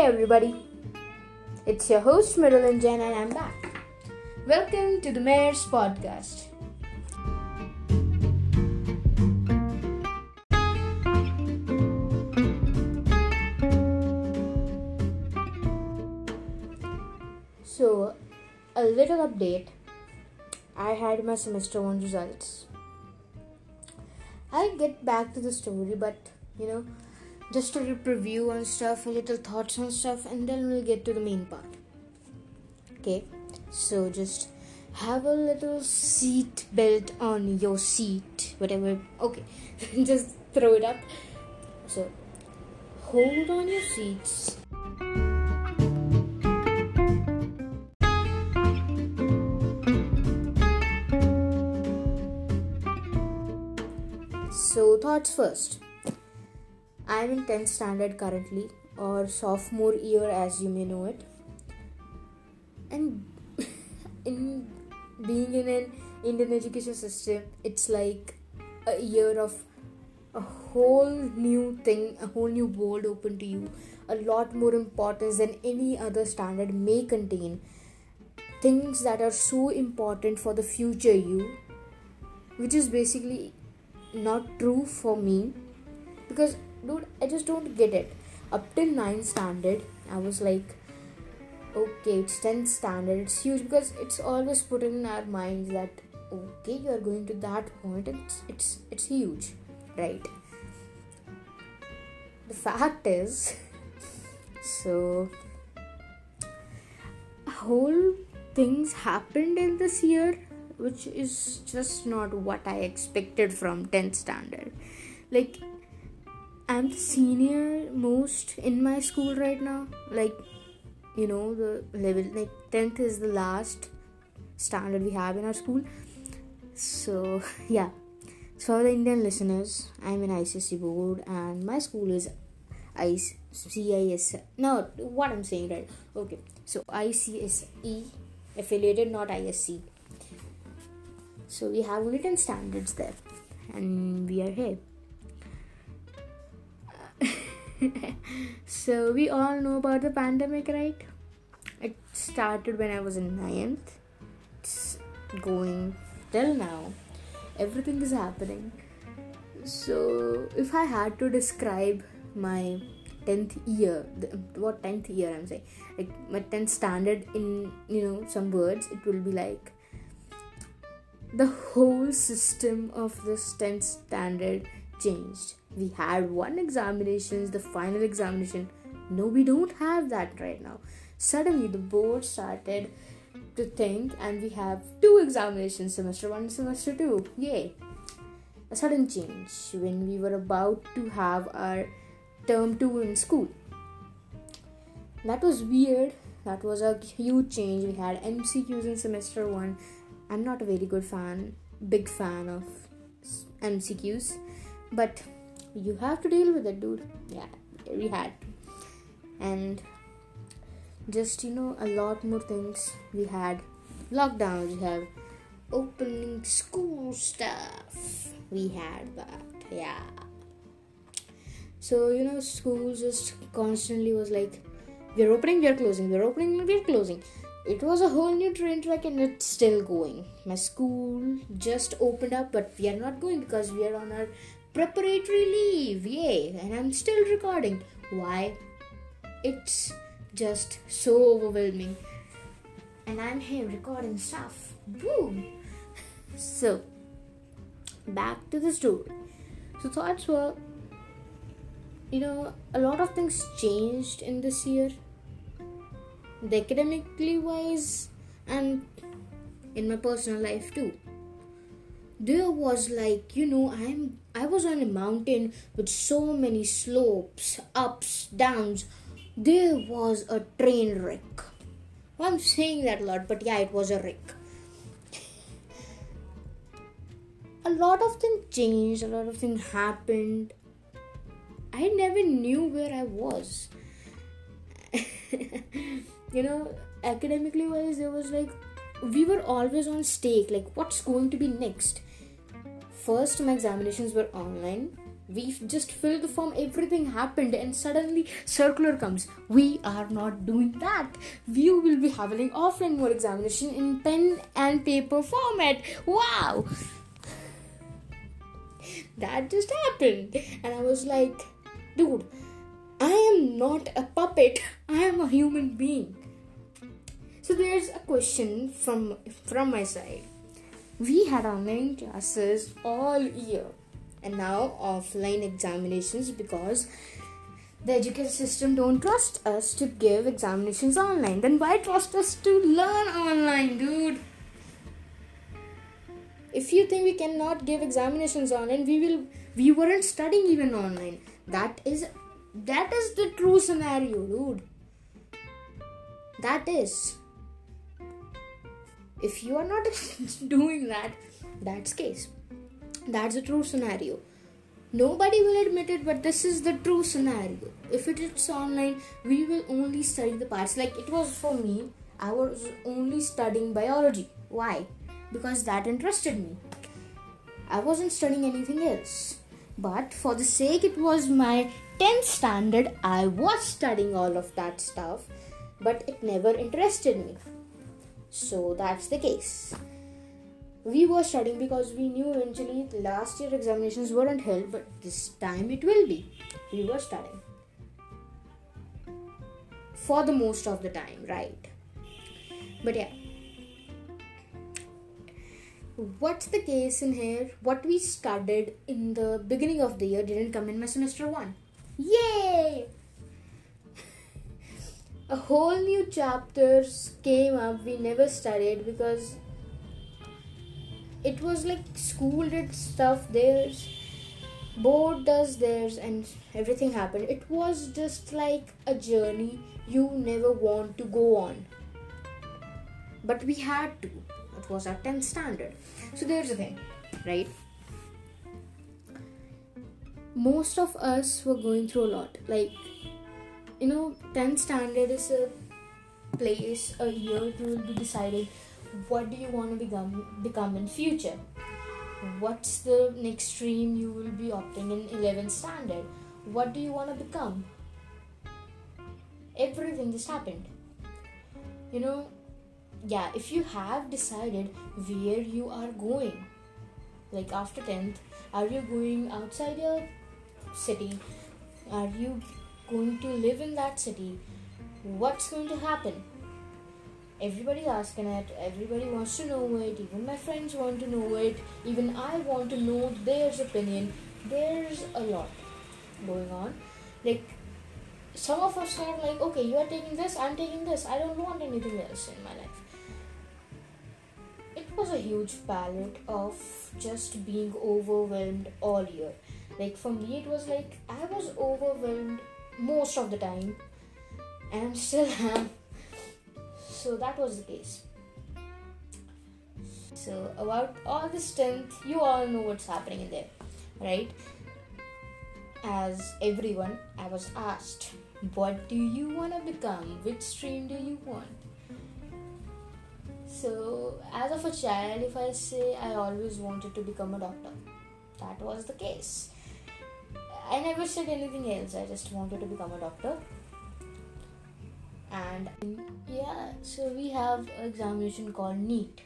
Hey everybody, it's your host Middle Jen and I'm back. Welcome to the Mayor's Podcast. So, a little update. I had my semester one results. I'll get back to the story, but you know, just a review on stuff, a little thoughts on stuff, and then we'll get to the main part. Okay, so just have a little seat belt on your seat, whatever. Okay, just throw it up. So hold on your seats. So, thoughts first. I'm in 10th standard currently, or sophomore year as you may know it. And in being in an Indian education system, it's like a year of a whole new thing, a whole new world open to you, a lot more importance than any other standard may contain. Things that are so important for the future you, which is basically not true for me because dude i just don't get it up till 9 standard i was like okay it's 10 standard it's huge because it's always put in our minds that okay you are going to that point it's it's it's huge right the fact is so whole things happened in this year which is just not what I expected from 10th standard. Like, I'm the senior most in my school right now. Like, you know, the level, like, 10th is the last standard we have in our school. So, yeah. So, for the Indian listeners, I'm in ICSE board and my school is ICIS. No, what I'm saying, right? Okay. So, ICSE affiliated, not ISC so we have only 10 standards there and we are here so we all know about the pandemic right? It started when i was in ninth. It's going till now. Everything is happening. So if i had to describe my 10th year what 10th year i'm saying like my 10th standard in you know some words it will be like the whole system of this 10th standard changed. We had one examinations, the final examination. No, we don't have that right now. Suddenly, the board started to think, and we have two examinations semester one and semester two. Yay! A sudden change when we were about to have our term two in school. That was weird. That was a huge change. We had MCQs in semester one I'm not a very good fan, big fan of MCQs, but you have to deal with it, dude. Yeah, we had. And just you know, a lot more things we had. Lockdowns, we have opening school stuff. We had that, yeah. So you know, school just constantly was like, we're opening, we're closing, we're opening, we're closing it was a whole new train track and it's still going. My school just opened up, but we are not going because we are on our preparatory leave. Yay! And I'm still recording. Why? It's just so overwhelming. And I'm here recording stuff. Boom! So, back to the story. So, thoughts were you know, a lot of things changed in this year the academically wise and in my personal life too there was like you know i'm i was on a mountain with so many slopes ups downs. There was a train wreck. I'm saying that a lot but yeah it was a wreck. A lot of things changed a lot of things happened. I never knew where i was. You know academically wise there was like we were always on stake like what's going to be next first my examinations were online. We just filled the form everything happened and suddenly circular comes. We are not doing that. We will be having offline more examination in pen and paper format. Wow! That just happened. And i was like dude i am not a puppet. I am a human being. So there's a question from from my side we had online classes all year. And now offline examinations because the education system don't trust us to give examinations online. Then why trust us to learn online dude? If you think we cannot give examinations online we will we weren't studying even online. That is that is the true scenario dude. That is if you are not doing that that's case. That's a true scenario. Nobody will admit it but this is the true scenario. If it is online we will only study the parts. Like it was for me i was only studying biology. Why? Because that interested me. I wasn't studying anything else. But for the sake it was my 10th standard i was studying all of that stuff but it never interested me so that's the case. We were studying because we knew eventually last year examinations weren't held but this time it will be. We were studying. For the most of the time right? But yeah. What's the case in here? What we studied in the beginning of the year didn't come in my semester 1 yay a whole new chapters came up. We never studied because it was like school did stuff theirs board does theirs and everything happened. It was just like a journey you never want to go on. But we had to. It was our 10th standard. So there's the thing right? Most of us were going through a lot. Like you know 10th standard is a place a year you will be deciding what do you want to become become in future. What's the next stream you will be opting in 11th standard? What do you want to become? Everything just happened. You know yeah if you have decided where you are going like after 10th are you going outside your city? Are you going to live in that city what's going to happen? Everybody's asking it everybody wants to know it even my friends want to know it even i want to know their opinion. There's a lot going on. Like some of us are like okay you are taking this i'm taking this i don't want anything else in my life. It was a huge palette of just being overwhelmed all year. Like for me it was like i was overwhelmed most of the time. And still am so that was the case. So about the strength you all know what's happening in there right? As everyone i was asked what do you want to become? Which stream do you want? So as of a child if i say i always wanted to become a doctor that was the case i never said anything else. I just wanted to become a doctor. And yeah so we have an examination called NEET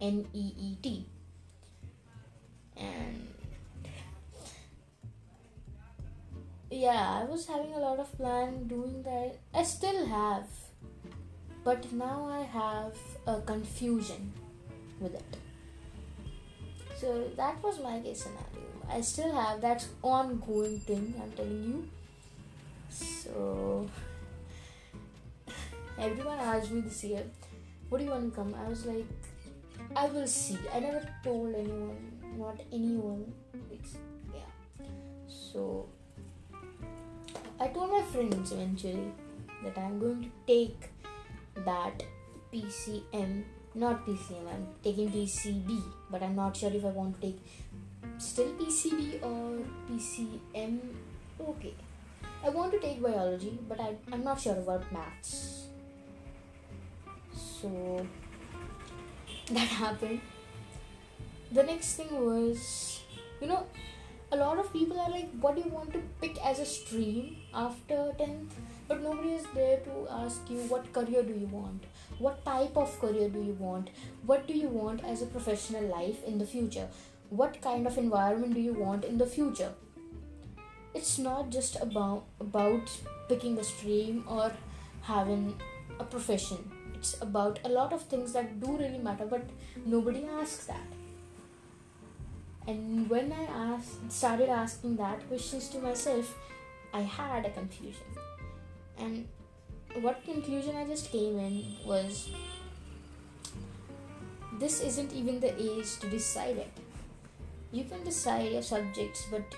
N-E-E-T and yeah I was having a lot of plan doing that. I still have but now I have a confusion with it. So that was my case scenario I still have that ongoing thing I'm telling you so everyone asked me this year, what do you want to come? I was like, I will see. I never told anyone, not anyone. It's, yeah. So I told my friends eventually that I'm going to take that PCM, not PCM, I'm taking PCB, but I'm not sure if I want to take still PCB or PCM. Okay. I want to take biology, but I, I'm not sure about maths. So that happened. The next thing was you know a lot of people are like what do you want to pick as a stream after 10th but nobody is there to ask you what career do you want? What type of career do you want? What do you want as a professional life in the future what kind of environment do you want in the future? It's not just about about picking a stream or having a profession. It's about a lot of things that do really matter but nobody asks that. And when i asked started asking that questions to myself i had a confusion. And what conclusion i just came in was this isn't even the age to decide it you can decide your subjects but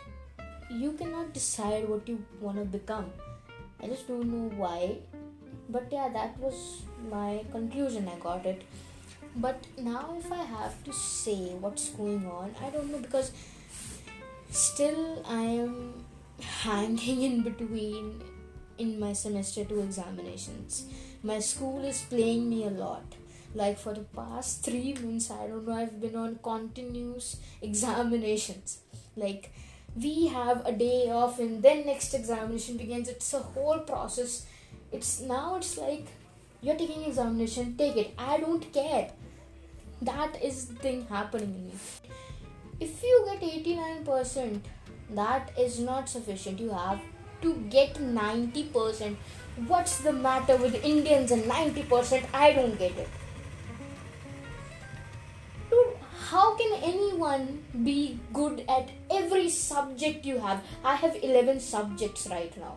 you cannot decide what you want to become. I just don't know why but yeah that was my conclusion. I got it. But now if i have to say what's going on i don't know because still i am hanging in between in my semester 2 examinations. My school is playing me a lot like for the past 3 months i don't know i've been on continuous examinations. Like we have a day off and then next examination begins. It's a whole process. It's now it's like you're taking examination take it. I don't care. That is the thing happening in me. If you get 89% that is not sufficient. You have to get 90% what's the matter with indians and 90% i don't get it how can anyone be good at every subject you have i have 11 subjects right now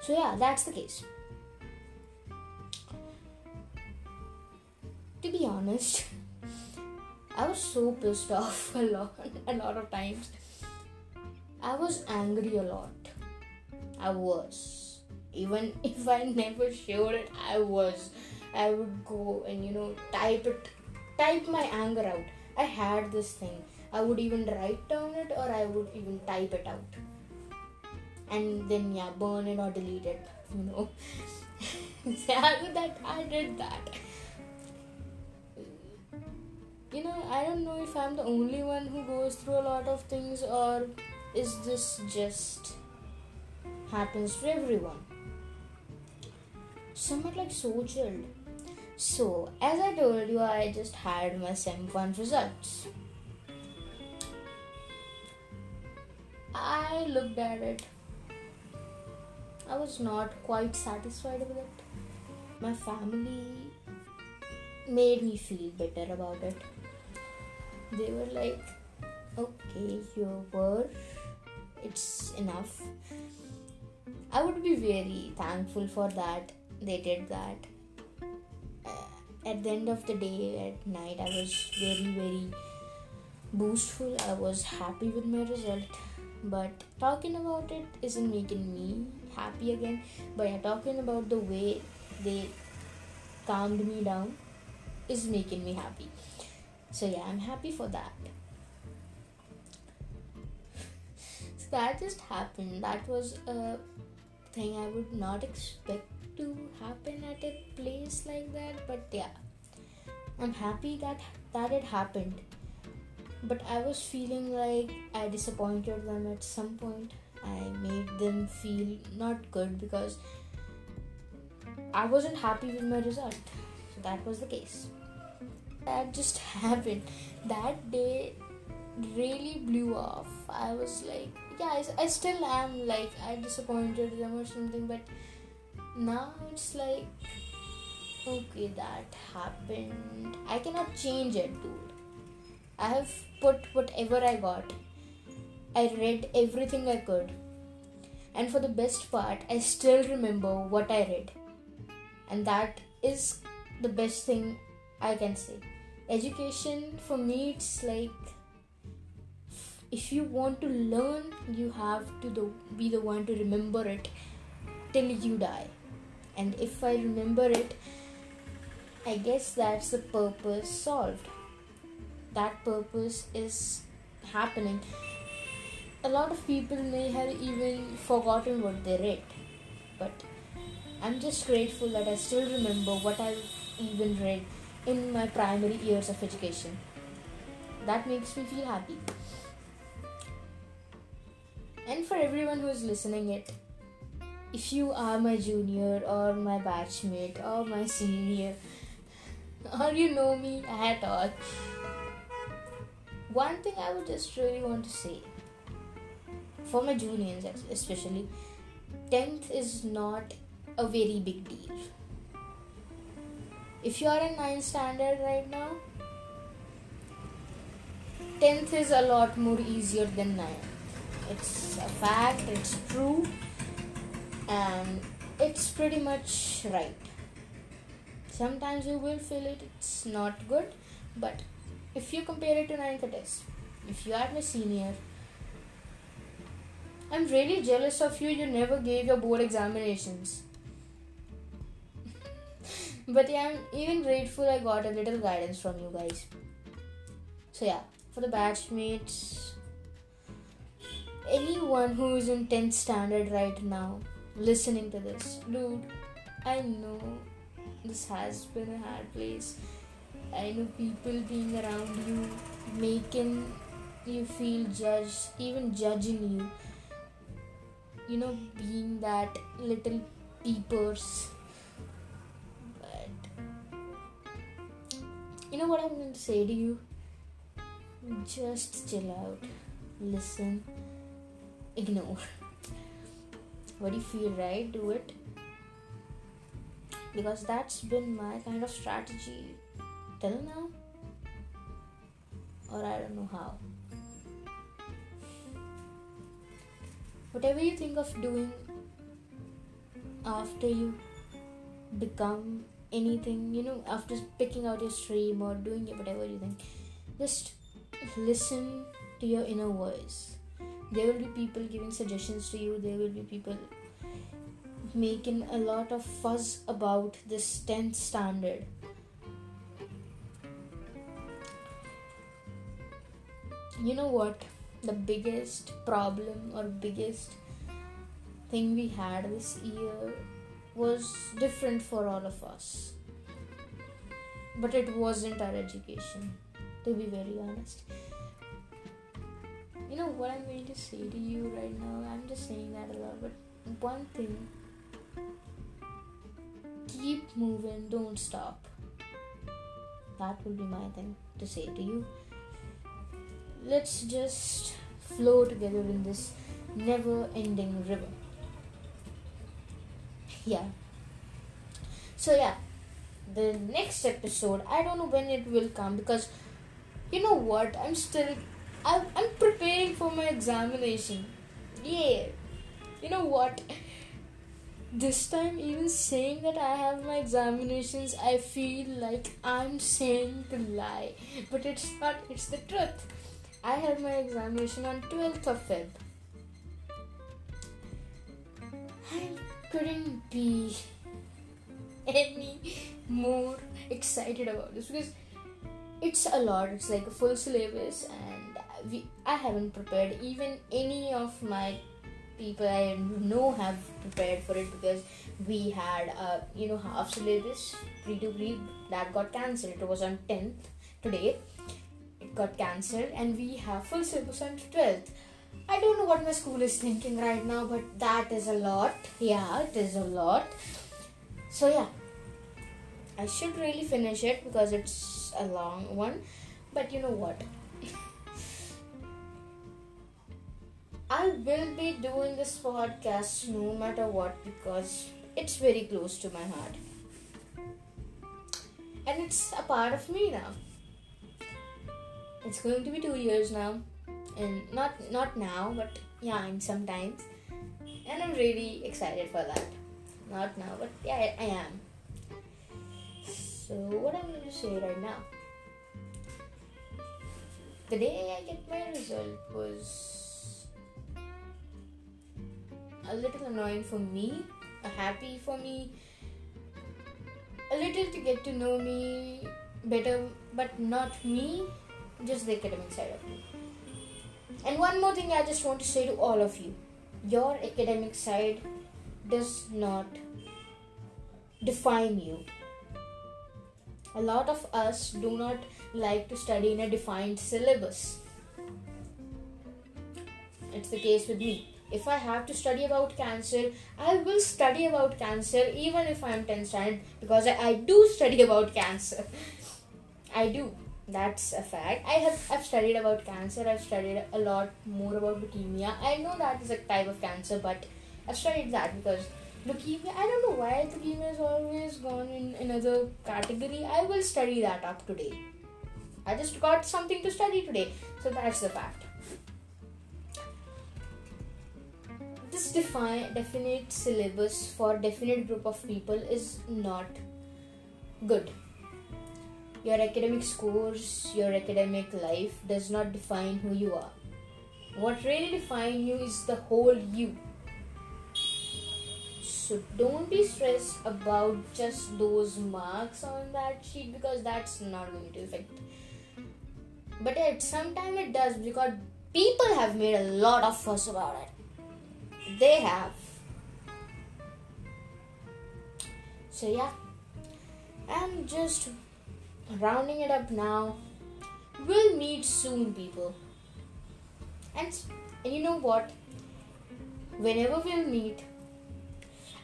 so yeah that's the case to be honest, I was so pissed off a lot, a lot of times. I was angry a lot. I was. Even if I never showed it, I was. I would go and you know type it, type my anger out. I had this thing. I would even write down it or I would even type it out. And then yeah, burn it or delete it. You know. yeah, that I did that you know, I don't know if I'm the only one who goes through a lot of things or is this just happens to everyone. Somewhat like so chilled. So, as I told you, I just had my SEM 1 results. I looked at it. I was not quite satisfied with it. My family made me feel better about it they were like okay your word it's enough i would be very thankful for that they did that at the end of the day at night i was very very boostful. I was happy with my result. But talking about it isn't making me happy again. But yeah, talking about the way they calmed me down is making me happy. So yeah i'm happy for that. So that just happened. That was a thing i would not expect to happen at a place like that but yeah. I'm happy that that it happened. But i was feeling like i disappointed them at some point. I made them feel not good because i wasn't happy with my result. So that was the case. That just happened. That day really blew off. I was like yeah I, I still am like i disappointed them or something but now it's like okay that happened. I cannot change it dude. I have put whatever i got. I read everything i could. And for the best part i still remember what i read. And that is the best thing i can say. Education for me it's like if you want to learn you have to be the one to remember it till you die and if i remember it i guess that's the purpose solved. That purpose is happening. A lot of people may have even forgotten what they read but i'm just grateful that i still remember what i've even read in my primary years of education. that makes me feel happy. And for everyone who is listening it if you are my junior or my batchmate or my senior or you know me at all one thing i would just really want to say for my juniors especially 10th is not a very big deal. If you are in 9th standard right now 10th is a lot more easier than 9th it's a fact, it's true, and it's pretty much right. Sometimes you will feel it, it's not good, but if you compare it to 9th, it is. If you are my senior, I'm really jealous of you, you never gave your board examinations. but yeah, I'm even grateful I got a little guidance from you guys. So, yeah, for the batchmates, anyone who is in 10th standard right now listening to this, dude, I know this has been a hard place. I know people being around you making you feel judged, even judging you. You know, being that little peepers. But you know what I'm going to say to you? Just chill out, listen ignore. What do you feel right, do it. Because that's been my kind of strategy till now. Or I don't know how. Whatever you think of doing after you become anything, you know, after picking out your stream or doing whatever you think, just listen to your inner voice there will be people giving suggestions to you there will be people making a lot of fuss about this 10th standard. You know what? The biggest problem or biggest thing we had this year was different for all of us. But it wasn't our education to be very honest you know what I'm going to say to you right now? I'm just saying that a lot, but one thing keep moving, don't stop. That will be my thing to say to you. Let's just flow together in this never ending river. Yeah. So, yeah, the next episode, I don't know when it will come because you know what? I'm still I'm, I'm preparing for my examination. Yeah. You know what? This time, even saying that I have my examinations, I feel like I'm saying the lie. But it's not, it's the truth. I have my examination on 12th of Feb. I couldn't be any more excited about this because it's a lot. It's like a full syllabus and we I haven't prepared even any of my people I know have prepared for it because we had a you know half syllabus pre to pre that got cancelled. It was on 10th today. It got cancelled and we have full syllabus on 12th. I don't know what my school is thinking right now, but that is a lot. Yeah, it is a lot. So yeah, I should really finish it because it's a long one. But you know what? I will be doing this podcast no matter what because it's very close to my heart. And it's a part of me now. It's going to be two years now. And not not now, but yeah, in some times. And I'm really excited for that. Not now, but yeah, I, I am. So what I'm going to say right now. The day I get my result was a little annoying for me, a happy for me, a little to get to know me better, but not me, just the academic side of me. And one more thing I just want to say to all of you your academic side does not define you. A lot of us do not like to study in a defined syllabus. It's the case with me. If I have to study about cancer, I will study about cancer even if I'm 10 standard because I, I do study about cancer. I do. That's a fact. I have I've studied about cancer. I've studied a lot more about leukemia. I know that is a type of cancer, but I've studied that because leukemia. I don't know why leukemia is always gone in another category. I will study that up today. I just got something to study today, so that's the fact. This define definite syllabus for definite group of people is not good your academic scores, your academic life does not define who you are. What really defines you is the whole you. So don't be stressed about just those marks on that sheet because that's not going to affect. But at some time it does because people have made a lot of fuss about it. They have. So yeah, I'm just rounding it up now. We'll meet soon, people. And, and you know what? Whenever we'll meet,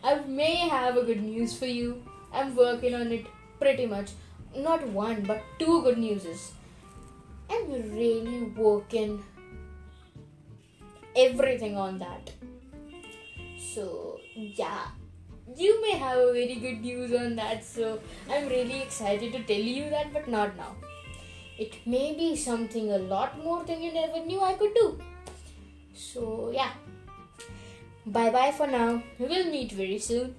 I may have a good news for you. I'm working on it pretty much. Not one, but two good newses. I'm really working everything on that. So, yeah. You may have a very good news on that so i'm really excited to tell you that but not now. It may be something a lot more than you never knew i could do. So yeah. Bye bye for now. We will meet very soon